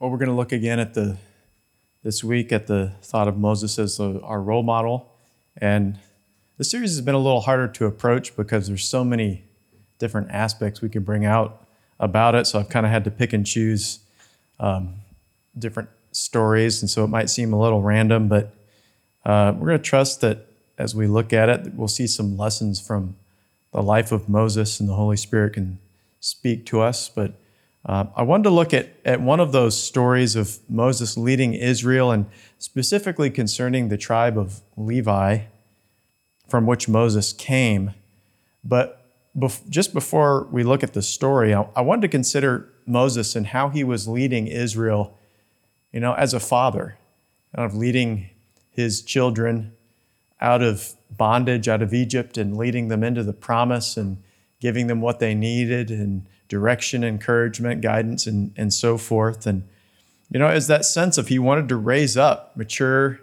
Well, we're going to look again at the this week at the thought of Moses as the, our role model, and the series has been a little harder to approach because there's so many different aspects we can bring out about it. So I've kind of had to pick and choose um, different stories, and so it might seem a little random, but uh, we're going to trust that as we look at it, we'll see some lessons from the life of Moses, and the Holy Spirit can speak to us. But uh, I wanted to look at, at one of those stories of Moses leading Israel and specifically concerning the tribe of Levi from which Moses came. But bef- just before we look at the story, I, I wanted to consider Moses and how he was leading Israel, you know, as a father, kind of leading his children out of bondage, out of Egypt, and leading them into the promise and giving them what they needed and direction, encouragement, guidance, and, and so forth. And, you know, as that sense of he wanted to raise up mature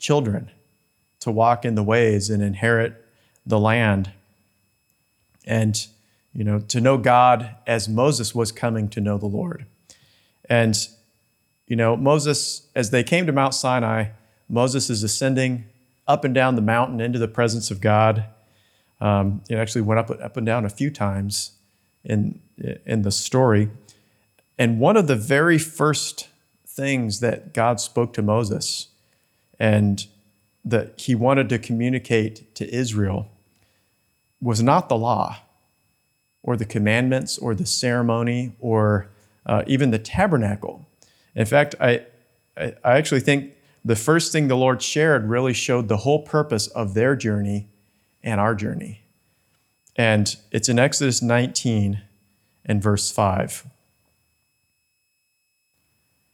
children to walk in the ways and inherit the land. And, you know, to know God as Moses was coming to know the Lord. And, you know, Moses, as they came to Mount Sinai, Moses is ascending up and down the mountain into the presence of God. Um, it actually went up, up and down a few times in, in the story. And one of the very first things that God spoke to Moses and that he wanted to communicate to Israel was not the law or the commandments or the ceremony or uh, even the tabernacle. In fact, I, I actually think the first thing the Lord shared really showed the whole purpose of their journey and our journey. And it's in Exodus 19 and verse 5.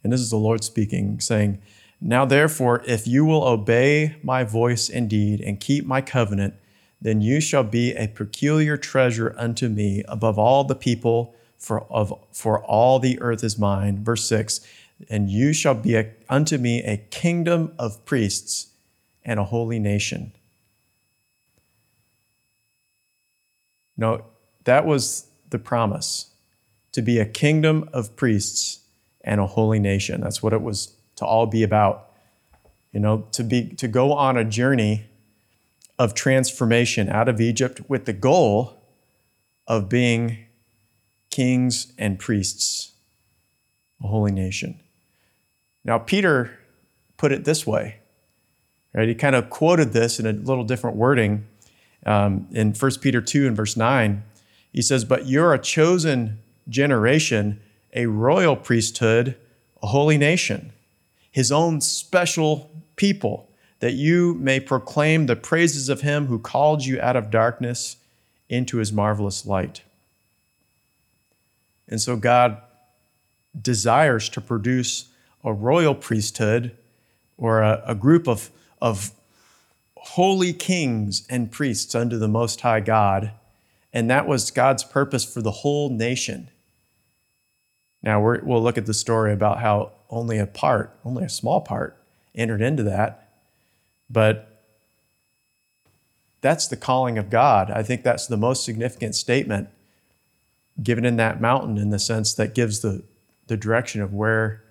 And this is the Lord speaking, saying, Now therefore, if you will obey my voice indeed and keep my covenant, then you shall be a peculiar treasure unto me above all the people, for, of, for all the earth is mine. Verse 6 And you shall be a, unto me a kingdom of priests and a holy nation. No, that was the promise to be a kingdom of priests and a holy nation. That's what it was to all be about. You know, to be to go on a journey of transformation out of Egypt with the goal of being kings and priests, a holy nation. Now, Peter put it this way, right? He kind of quoted this in a little different wording um, in 1 Peter 2 and verse 9. He says, But you're a chosen generation, a royal priesthood, a holy nation, his own special people, that you may proclaim the praises of him who called you out of darkness into his marvelous light. And so God desires to produce a royal priesthood or a, a group of, of holy kings and priests under the Most High God. And that was God's purpose for the whole nation. Now, we will look at the story about how only a part, only a small part, entered into that. But that's the calling of God. I think that's the most significant statement given in that mountain in the sense that gives the, the direction of where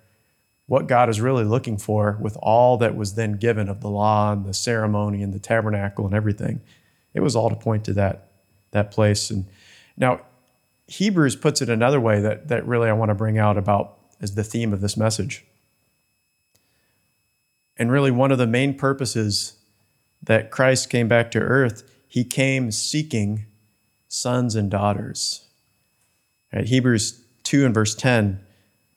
what God is really looking for with all that was then given of the law and the ceremony and the tabernacle and everything. It was all to point to that, that place. And now Hebrews puts it another way that, that really I want to bring out about as the theme of this message. And really, one of the main purposes that Christ came back to earth, he came seeking sons and daughters. At Hebrews 2 and verse 10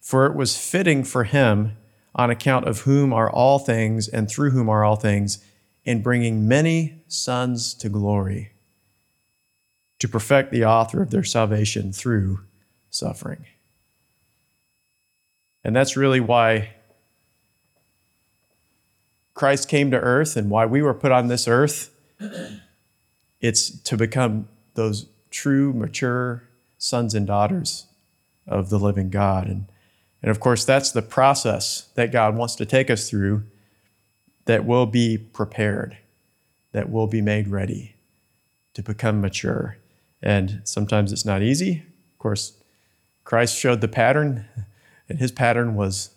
For it was fitting for him, on account of whom are all things and through whom are all things, in bringing many sons to glory to perfect the author of their salvation through suffering. And that's really why Christ came to earth and why we were put on this earth. It's to become those true, mature sons and daughters of the living God. And, and of course, that's the process that God wants to take us through that will be prepared, that will be made ready to become mature. And sometimes it's not easy. Of course, Christ showed the pattern And his pattern was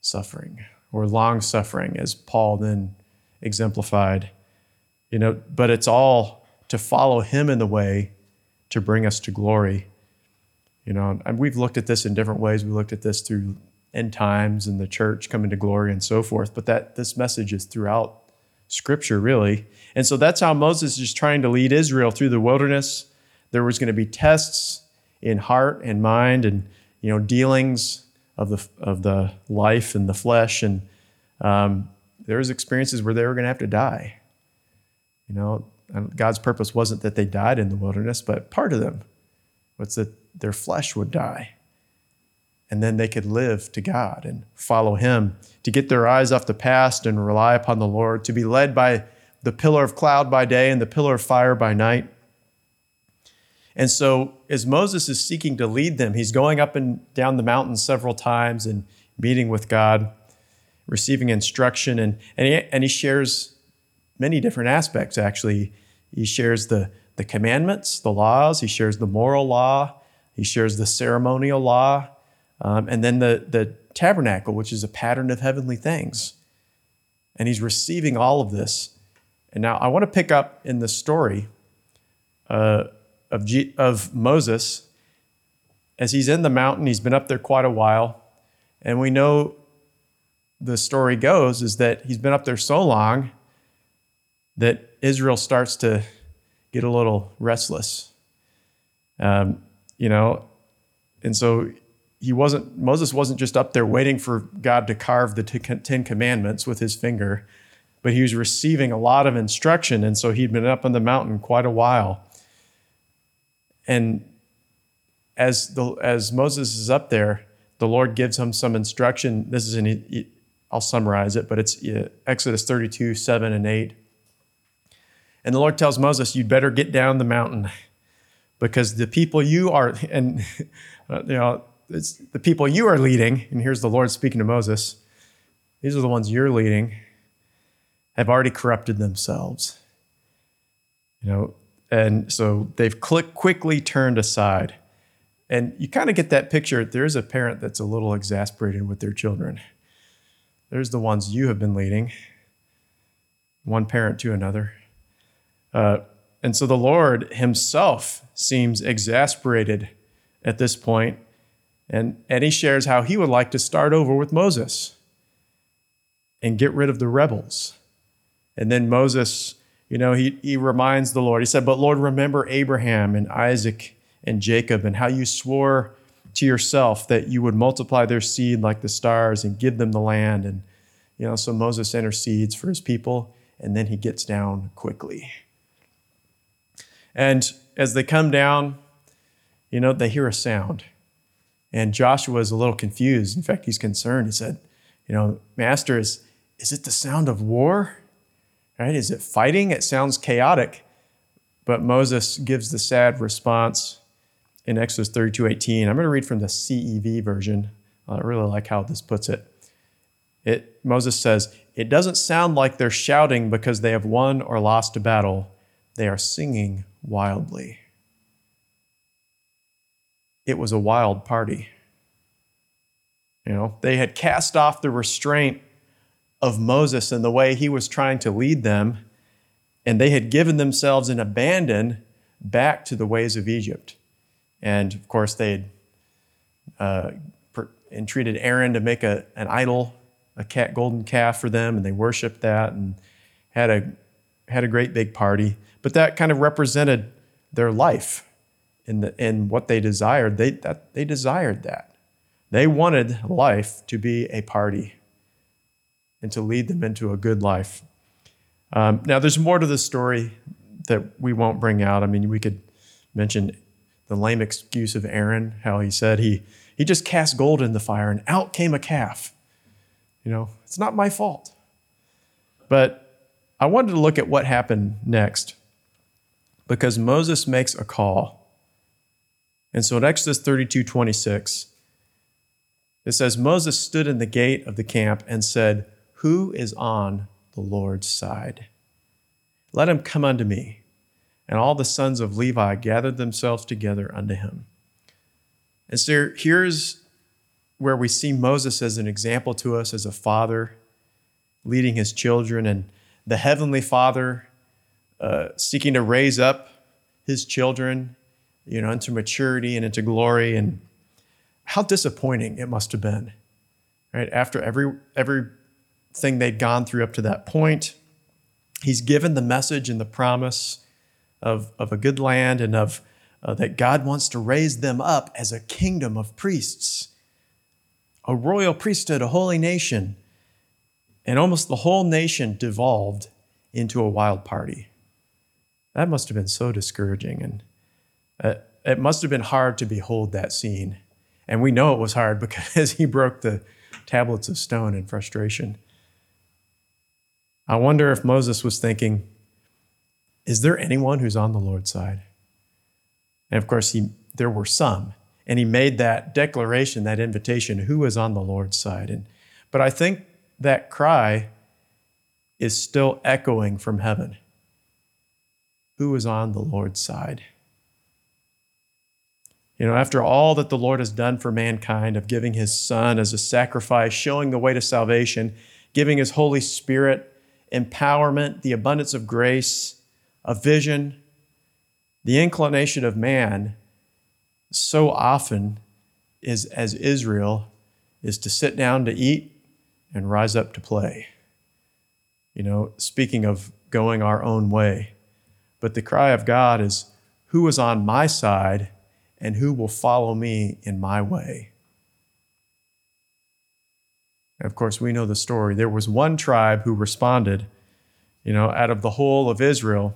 suffering or long suffering, as Paul then exemplified. You know, but it's all to follow him in the way to bring us to glory. You know, and we've looked at this in different ways. We looked at this through end times and the church coming to glory and so forth, but that this message is throughout scripture really. And so that's how Moses is trying to lead Israel through the wilderness. There was going to be tests in heart and mind and you know dealings of the of the life and the flesh and um, there was experiences where they were going to have to die. You know, God's purpose wasn't that they died in the wilderness, but part of them was that their flesh would die. And then they could live to God and follow Him, to get their eyes off the past and rely upon the Lord, to be led by the pillar of cloud by day and the pillar of fire by night. And so, as Moses is seeking to lead them, he's going up and down the mountain several times and meeting with God, receiving instruction, and, and, he, and he shares many different aspects, actually. He shares the, the commandments, the laws, he shares the moral law, he shares the ceremonial law, um, and then the, the tabernacle, which is a pattern of heavenly things. And he's receiving all of this. And now I want to pick up in the story uh, of, G- of Moses as he's in the mountain. He's been up there quite a while. And we know the story goes is that he's been up there so long that Israel starts to get a little restless. Um, you know, and so he wasn't Moses wasn't just up there waiting for God to carve the Ten Commandments with his finger, but he was receiving a lot of instruction, and so he'd been up on the mountain quite a while. And as the as Moses is up there, the Lord gives him some instruction. This is an I'll summarize it, but it's Exodus 32, 7 and 8. And the Lord tells Moses, You'd better get down the mountain because the people you are, and you know, it's the people you are leading, and here's the Lord speaking to Moses, these are the ones you're leading, have already corrupted themselves. You know, and so they've click, quickly turned aside. And you kind of get that picture. There's a parent that's a little exasperated with their children. There's the ones you have been leading, one parent to another. Uh, and so the Lord himself seems exasperated at this point, and, and he shares how he would like to start over with Moses and get rid of the rebels. And then Moses, you know, he, he reminds the Lord, he said, But Lord, remember Abraham and Isaac and Jacob and how you swore to yourself that you would multiply their seed like the stars and give them the land. And, you know, so Moses intercedes for his people, and then he gets down quickly. And as they come down, you know, they hear a sound. And Joshua is a little confused. In fact, he's concerned. He said, You know, Master, is, is it the sound of war? Right? Is it fighting? It sounds chaotic. But Moses gives the sad response in Exodus 32 18. I'm going to read from the CEV version. I really like how this puts it. it. Moses says, It doesn't sound like they're shouting because they have won or lost a battle. They are singing wildly. It was a wild party. You know, they had cast off the restraint of Moses and the way he was trying to lead them, and they had given themselves in abandon back to the ways of Egypt. And of course, they had uh, entreated Aaron to make a, an idol, a cat, golden calf for them, and they worshiped that and had a, had a great big party but that kind of represented their life in, the, in what they desired. They, that, they desired that. They wanted life to be a party and to lead them into a good life. Um, now, there's more to the story that we won't bring out. I mean, we could mention the lame excuse of Aaron, how he said he, he just cast gold in the fire and out came a calf. You know, it's not my fault. But I wanted to look at what happened next because Moses makes a call. And so in Exodus 32 26, it says, Moses stood in the gate of the camp and said, Who is on the Lord's side? Let him come unto me. And all the sons of Levi gathered themselves together unto him. And so here's where we see Moses as an example to us as a father leading his children and the heavenly father uh, seeking to raise up his children, you know, into maturity and into glory. And how disappointing it must have been, right? After every everything they'd gone through up to that point, he's given the message and the promise of, of a good land and of uh, that God wants to raise them up as a kingdom of priests, a royal priesthood, a holy nation. And almost the whole nation devolved into a wild party. That must have been so discouraging. And uh, it must have been hard to behold that scene. And we know it was hard because he broke the tablets of stone in frustration. I wonder if Moses was thinking, is there anyone who's on the Lord's side? And of course, he, there were some. And he made that declaration, that invitation, who is on the Lord's side? And, but I think that cry is still echoing from heaven who is on the Lord's side. You know, after all that the Lord has done for mankind, of giving his Son as a sacrifice, showing the way to salvation, giving his Holy Spirit empowerment, the abundance of grace, a vision, the inclination of man, so often is as Israel is to sit down to eat and rise up to play. You know, speaking of going our own way. But the cry of God is, Who is on my side and who will follow me in my way? And of course, we know the story. There was one tribe who responded, you know, out of the whole of Israel,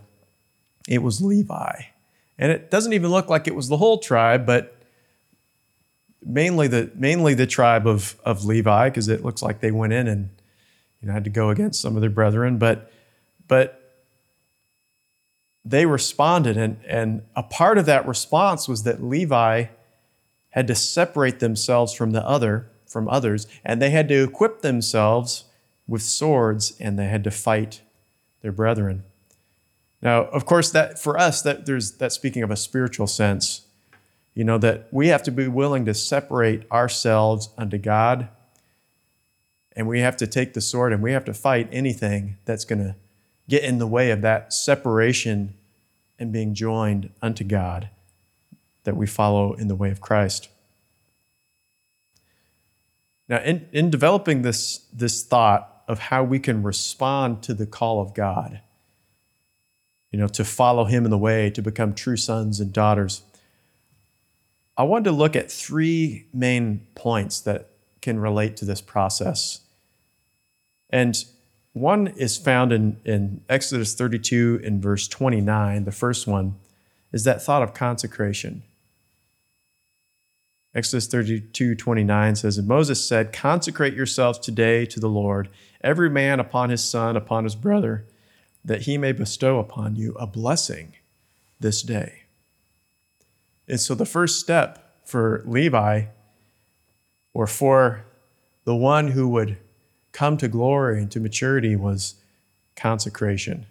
it was Levi. And it doesn't even look like it was the whole tribe, but mainly the mainly the tribe of, of Levi, because it looks like they went in and you know had to go against some of their brethren. But but they responded. And, and a part of that response was that Levi had to separate themselves from the other, from others, and they had to equip themselves with swords and they had to fight their brethren. Now, of course, that for us, that there's that speaking of a spiritual sense, you know, that we have to be willing to separate ourselves unto God. And we have to take the sword and we have to fight anything that's going to get in the way of that separation and being joined unto God that we follow in the way of Christ. Now, in, in developing this, this thought of how we can respond to the call of God, you know, to follow Him in the way, to become true sons and daughters, I wanted to look at three main points that can relate to this process. And one is found in, in Exodus 32 in verse 29. The first one is that thought of consecration. Exodus 32 29 says, And Moses said, Consecrate yourselves today to the Lord, every man upon his son, upon his brother, that he may bestow upon you a blessing this day. And so the first step for Levi, or for the one who would come to glory and to maturity was consecration.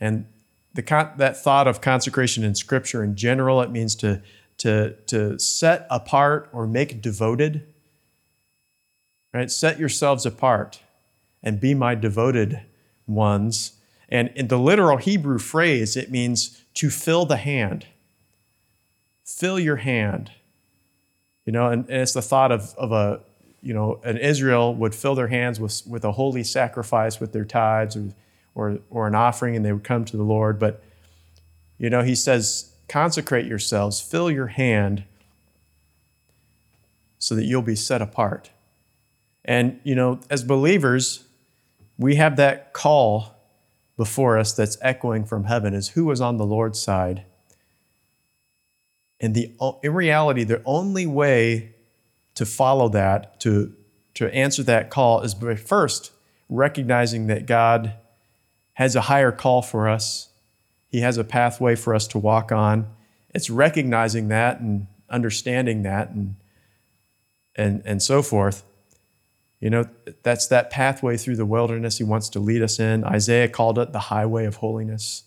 And the that thought of consecration in Scripture in general, it means to, to, to set apart or make devoted. Right? Set yourselves apart and be my devoted ones. And in the literal Hebrew phrase, it means to fill the hand. Fill your hand. You know, and, and it's the thought of, of a you know, an Israel would fill their hands with, with a holy sacrifice with their tithes or, or, or an offering and they would come to the Lord. But, you know, he says, consecrate yourselves, fill your hand so that you'll be set apart. And, you know, as believers, we have that call before us that's echoing from heaven is who is on the Lord's side. And the, in reality, the only way to follow that, to, to answer that call, is by first recognizing that God has a higher call for us. He has a pathway for us to walk on. It's recognizing that and understanding that and, and, and so forth. You know, that's that pathway through the wilderness he wants to lead us in. Isaiah called it the highway of holiness.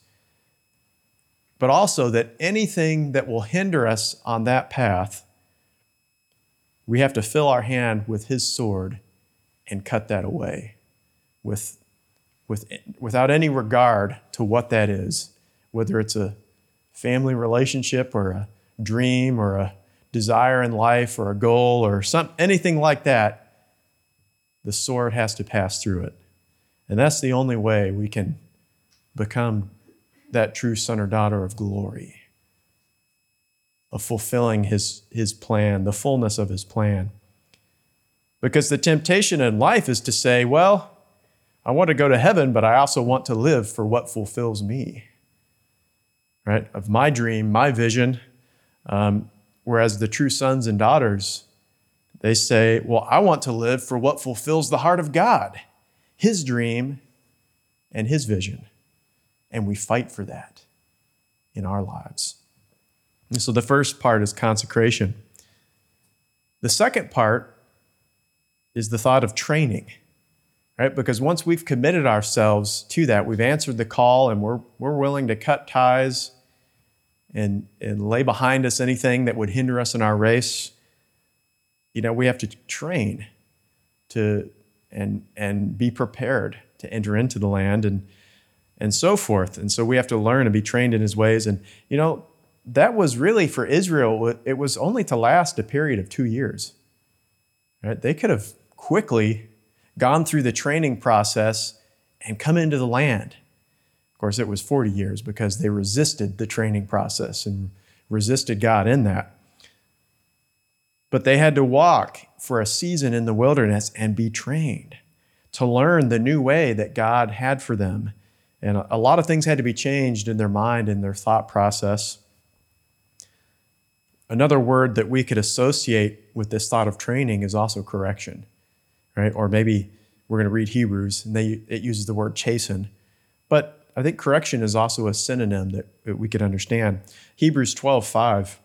But also that anything that will hinder us on that path we have to fill our hand with his sword and cut that away with, with, without any regard to what that is, whether it's a family relationship or a dream or a desire in life or a goal or some, anything like that, the sword has to pass through it. And that's the only way we can become that true son or daughter of glory, of fulfilling his, his plan, the fullness of his plan. Because the temptation in life is to say, well, I want to go to heaven, but I also want to live for what fulfills me, right? Of my dream, my vision. Um, whereas the true sons and daughters, they say, well, I want to live for what fulfills the heart of God, his dream and his vision. And we fight for that in our lives. And so the first part is consecration. The second part is the thought of training, right? Because once we've committed ourselves to that, we've answered the call and we're, we're willing to cut ties and, and lay behind us anything that would hinder us in our race. You know, we have to train to and and be prepared to enter into the land and and so forth. And so we have to learn and be trained in his ways. And you know, that was really for Israel, it was only to last a period of two years. Right? They could have quickly gone through the training process and come into the land. Of course, it was 40 years because they resisted the training process and resisted God in that. But they had to walk for a season in the wilderness and be trained to learn the new way that God had for them. And a lot of things had to be changed in their mind and their thought process. Another word that we could associate with this thought of training is also correction right? Or maybe we're going to read Hebrews and they, it uses the word chasten. But I think correction is also a synonym that, that we could understand. Hebrews 12, 5.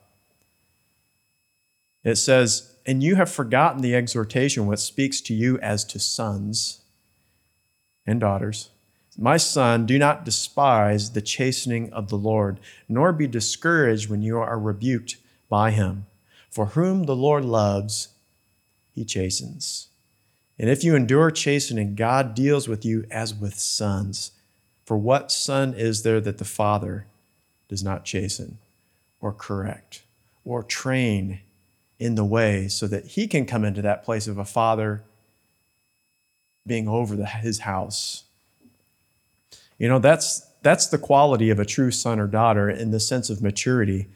It says, And you have forgotten the exhortation which speaks to you as to sons and daughters. My son, do not despise the chastening of the Lord, nor be discouraged when you are rebuked by him. For whom the Lord loves, he chastens and if you endure chastening, God deals with you as with sons. For what son is there that the Father does not chasten or correct or train in the way so that he can come into that place of a father being over the, his house? You know, that's, that's the quality of a true son or daughter in the sense of maturity.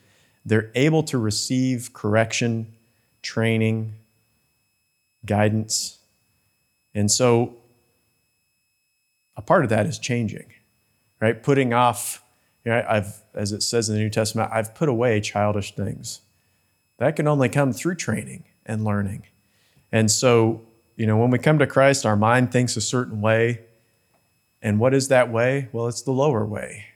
They're able to receive correction, training, guidance and so a part of that is changing, right? Putting off, you know, I've, as it says in the New Testament, I've put away childish things. That can only come through training and learning. And so, you know, when we come to Christ, our mind thinks a certain way. And what is that way? Well, it's the lower way.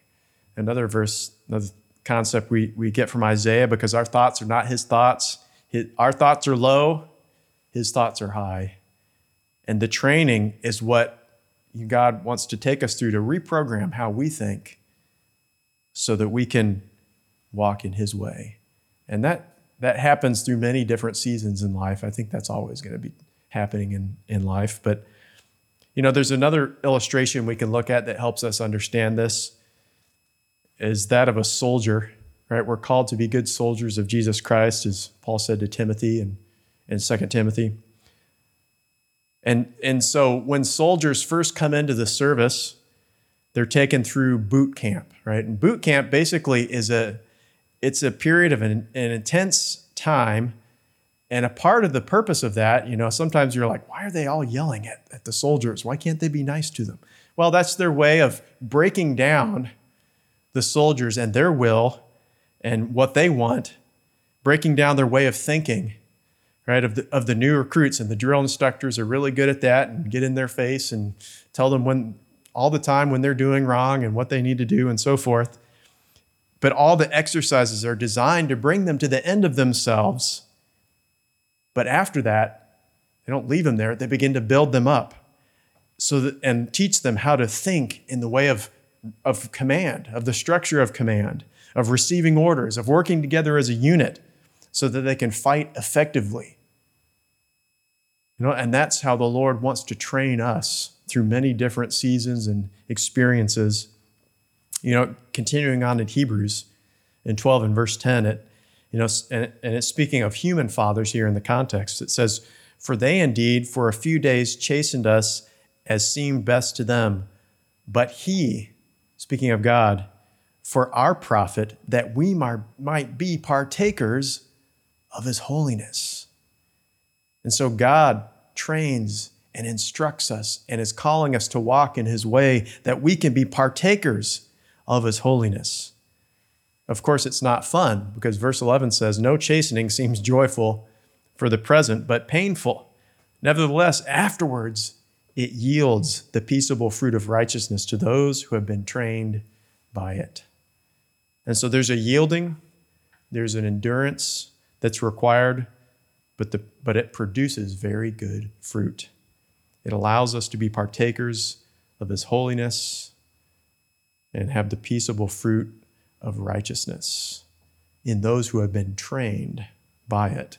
Another verse, another concept we, we get from Isaiah because our thoughts are not his thoughts. His, our thoughts are low, his thoughts are high. And the training is what God wants to take us through to reprogram how we think so that we can walk in His way. And that, that happens through many different seasons in life. I think that's always going to be happening in, in life. But, you know, there's another illustration we can look at that helps us understand this is that of a soldier, right? We're called to be good soldiers of Jesus Christ, as Paul said to Timothy and in 2 Timothy. And, and so when soldiers first come into the service, they're taken through boot camp, right? And boot camp basically is a it's a period of an, an intense time. And a part of the purpose of that, you know, sometimes you're like, why are they all yelling at, at the soldiers? Why can't they be nice to them? Well, that's their way of breaking down the soldiers and their will and what they want, breaking down their way of thinking right, of the, of the new recruits. And the drill instructors are really good at that and get in their face and tell them when all the time when they're doing wrong and what they need to do and so forth. But all the exercises are designed to bring them to the end of themselves. But after that, they don't leave them there. They begin to build them up so that, and teach them how to think in the way of, of command, of the structure of command, of receiving orders, of working together as a unit so that they can fight effectively You know, and that's how the Lord wants to train us through many different seasons and experiences. You know, continuing on in Hebrews in 12 and verse 10, it, you know, and, and it's speaking of human fathers here in the context. It says, For they indeed for a few days chastened us as seemed best to them, but he, speaking of God, for our profit, that we might be partakers of his holiness. And so God trains and instructs us and is calling us to walk in his way that we can be partakers of his holiness. Of course, it's not fun because verse 11 says, No chastening seems joyful for the present, but painful. Nevertheless, afterwards, it yields the peaceable fruit of righteousness to those who have been trained by it. And so there's a yielding, there's an endurance that's required, but, the, but it produces very good fruit. It allows us to be partakers of His holiness and have the peaceable fruit of righteousness in those who have been trained by it.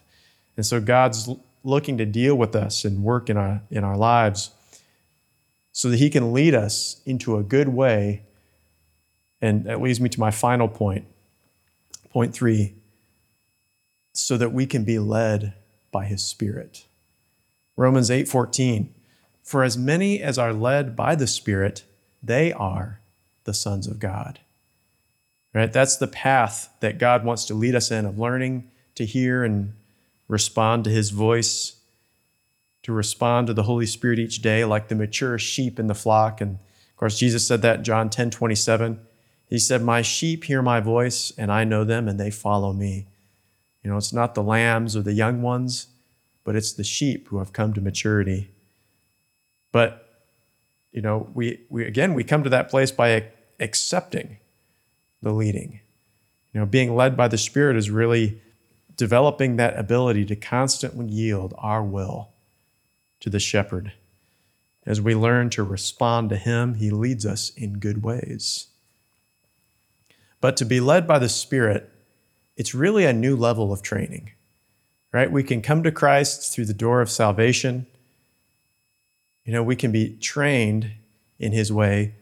And so God's looking to deal with us and work in our, in our lives so that He can lead us into a good way and that leads me to my final point, point three, so that we can be led by his spirit. Romans 8:14 For as many as are led by the spirit they are the sons of God. Right? That's the path that God wants to lead us in of learning to hear and respond to his voice, to respond to the Holy Spirit each day like the mature sheep in the flock and of course Jesus said that in John 10:27 he said, My sheep hear my voice, and I know them, and they follow me. You know, it's not the lambs or the young ones, but it's the sheep who have come to maturity. But, you know, we, we again, we come to that place by accepting the leading. You know, being led by the Spirit is really developing that ability to constantly yield our will to the shepherd. As we learn to respond to him, he leads us in good ways. But to be led by the Spirit, it's really a new level of training, right? We can come to Christ through the door of salvation. You know, we can be trained in His way,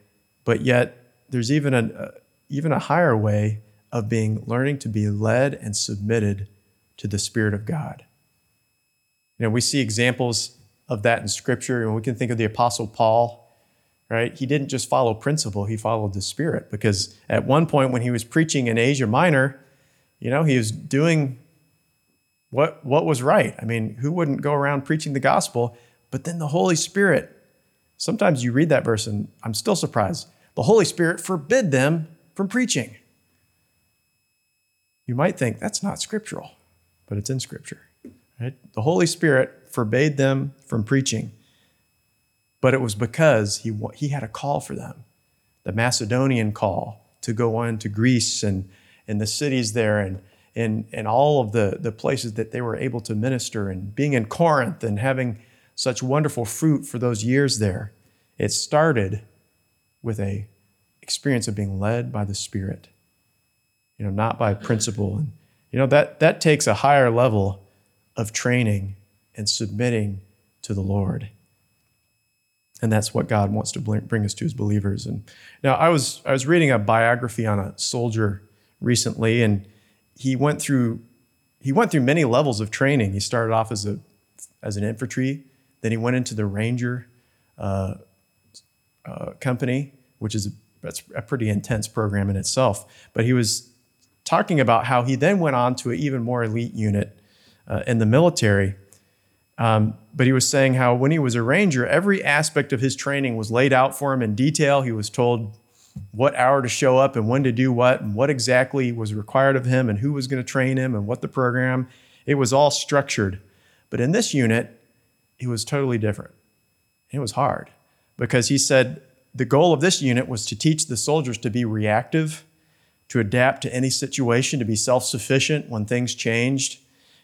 but yet there's even a, uh, even a higher way of being learning to be led and submitted to the Spirit of God. You know, we see examples of that in Scripture, and we can think of the Apostle Paul right? He didn't just follow principle, he followed the spirit. Because at one point when he was preaching in Asia Minor, you know, he was doing what, what was right. I mean, who wouldn't go around preaching the gospel? But then the Holy Spirit, sometimes you read that verse and I'm still surprised. The Holy Spirit forbid them from preaching. You might think that's not scriptural, but it's in Scripture. Right? The Holy Spirit forbade them from preaching but it was because he, he had a call for them the Macedonian call to go on to Greece and, and the cities there and, and, and all of the, the places that they were able to minister and being in Corinth and having such wonderful fruit for those years there. It started with a experience of being led by the Spirit, you know, not by principle. And, you know, that, that takes a higher level of training and submitting to the Lord and that's what God wants to bring us to as believers. And now I was I was reading a biography on a soldier recently, and he went through he went through many levels of training. He started off as a as an infantry, then he went into the ranger uh, uh, company, which is a, that's a pretty intense program in itself. But he was talking about how he then went on to an even more elite unit uh, in the military um, but he was saying how when he was a ranger, every aspect of his training was laid out for him in detail. He was told what hour to show up and when to do what and what exactly was required of him and who was going to train him and what the program. It was all structured. But in this unit, it was totally different. It was hard because he said the goal of this unit was to teach the soldiers to be reactive, to adapt to any situation, to be self sufficient when things changed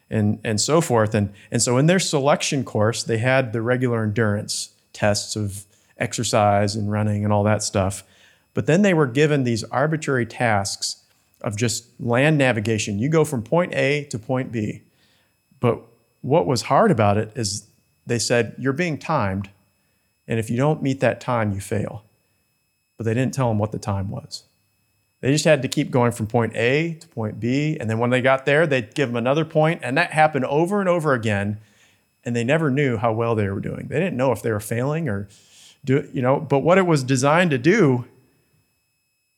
and, and so forth. And, and so in their selection course, they had the regular endurance tests of exercise and running and all that stuff. But then they were given these arbitrary tasks of just land navigation. You go from point A to point B. But what was hard about it is they said, You're being timed, and if you don't meet that time, you fail. But they didn't tell them what the time was. They just had to keep going from point A to point B. And then when they got there, they'd give them another point, And that happened over and over again. And they never knew how well they were doing. They didn't know if they were failing or do it, you know, but what it was designed to do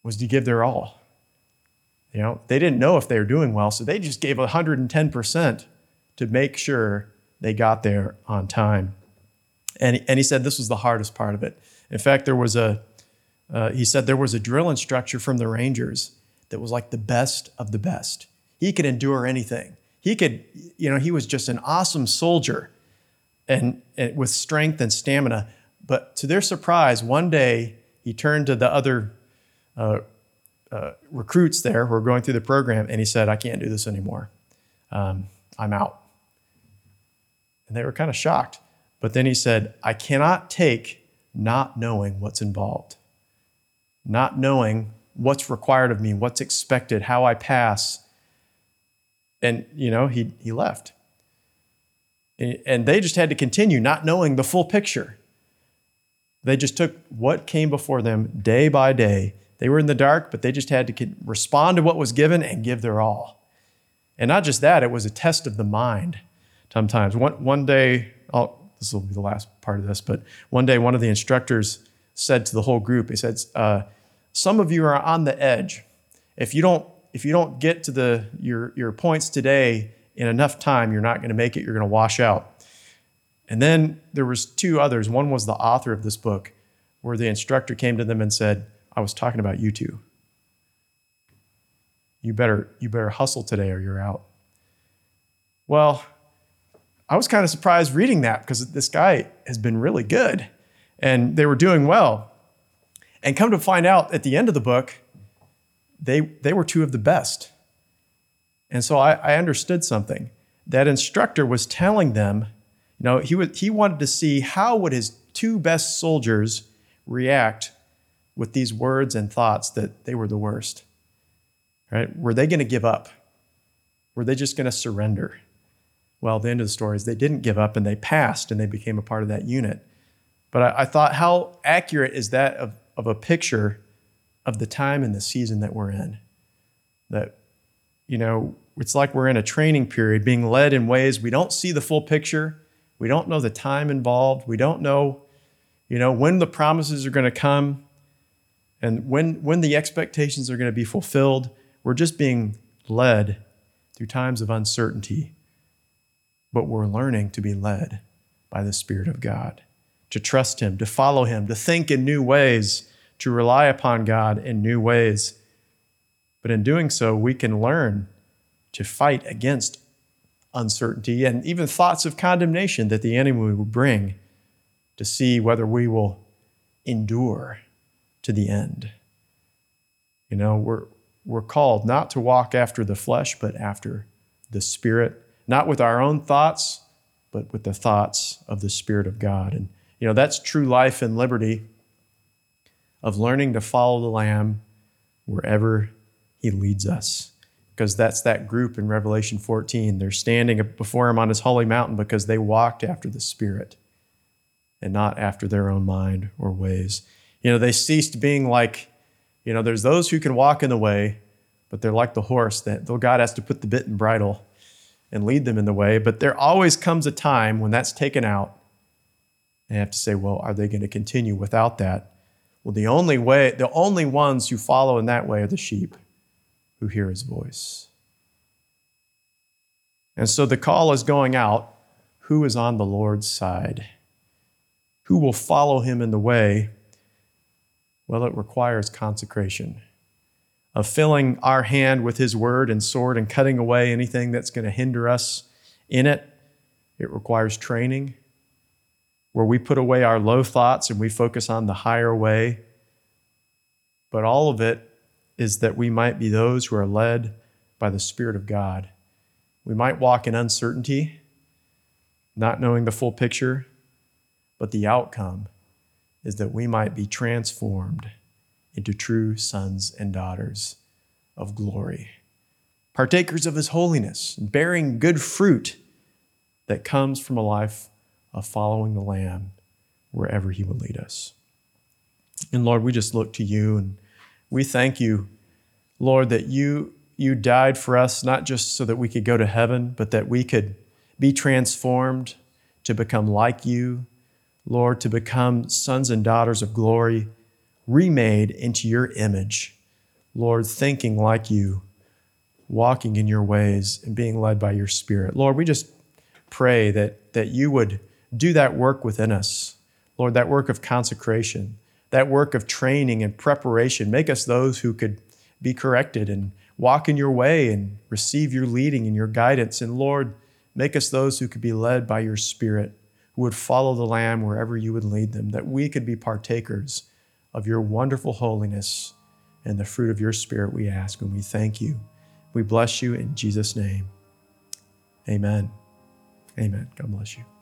was to give their all. You know, they didn't know if they were doing well, so they just gave 110% to make sure they got there on time. And, and he said this was the hardest part of it. In fact, there was a, uh, he said there was a drill instructor from the Rangers that was like the best of the best. He could endure anything. He could, you know, he was just an awesome soldier and, and with strength and stamina. But to their surprise, one day he turned to the other uh, uh, recruits there who were going through the program and he said, I can't do this anymore. Um, I'm out. And they were kind of shocked. But then he said, I cannot take not knowing what's involved, not knowing what's required of me, what's expected, how I pass. And, you know, he, he left. And they just had to continue not knowing the full picture. They just took what came before them day by day. They were in the dark, but they just had to respond to what was given and give their all. And not just that, it was a test of the mind sometimes. One, one day, I'll, this will be the last part of this, but one day one of the instructors said to the whole group, he said, uh, some of you are on the edge. If you don't, if you don't get to the, your, your points today in enough time, you're not going to make it. You're going to wash out. And then there was two others. One was the author of this book, where the instructor came to them and said, "I was talking about you two. You better you better hustle today or you're out." Well, I was kind of surprised reading that because this guy has been really good and they were doing well. And come to find out at the end of the book, they, they were two of the best. And so I, I understood something. That instructor was telling them, you know, he, was, he wanted to see how would his two best soldiers react with these words and thoughts that they were the worst. Right? Were they going to give up? Were they just going to surrender? Well, the end of the story is they didn't give up and they passed and they became a part of that unit. But I, I thought, how accurate is that of, of a picture of the time and the season that we're in? That, you know, it's like we're in a training period being led in ways we don't see the full picture. We don't know the time involved. We don't know, you know, when the promises are going to come and when, when the expectations are going to be fulfilled. We're just being led through times of uncertainty but we're learning to be led by the Spirit of God, to trust Him, to follow Him, to think in new ways, to rely upon God in new ways. But in doing so, we can learn to fight against uncertainty and even thoughts of condemnation that the enemy will bring to see whether we will endure to the end. You know, we're, we're called not to walk after the flesh, but after the Spirit not with our own thoughts, but with the thoughts of the Spirit of God. And, you know, that's true life and liberty of learning to follow the Lamb wherever He leads us. Because that's that group in Revelation 14. They're standing before Him on His holy mountain because they walked after the Spirit and not after their own mind or ways. You know, they ceased being like, you know, there's those who can walk in the way, but they're like the horse that though God has to put the bit and bridle and lead them in the way. But there always comes a time when that's taken out. And you have to say, well, are they going to continue without that? Well, the only way, the only ones who follow in that way are the sheep who hear his voice. And so the call is going out who is on the Lord's side? Who will follow him in the way? Well, it requires consecration of filling our hand with His word and sword and cutting away anything that's going to hinder us in it. It requires training where we put away our low thoughts and we focus on the higher way. But all of it is that we might be those who are led by the Spirit of God. We might walk in uncertainty, not knowing the full picture, but the outcome is that we might be transformed into true sons and daughters of glory, partakers of his holiness, bearing good fruit that comes from a life of following the Lamb wherever He would lead us. And Lord, we just look to you and we thank you, Lord, that you, you died for us, not just so that we could go to heaven, but that we could be transformed to become like you, Lord, to become sons and daughters of glory, remade into your image. Lord, thinking like you, walking in your ways, and being led by your Spirit. Lord, we just pray that, that you would do that work within us. Lord, that work of consecration, that work of training and preparation. Make us those who could be corrected and walk in your way and receive your leading and your guidance. And Lord, make us those who could be led by your Spirit, who would follow the Lamb wherever you would lead them, that we could be partakers of your wonderful holiness and the fruit of your Spirit, we ask. And we thank you. We bless you in Jesus' name. Amen. Amen. God bless you.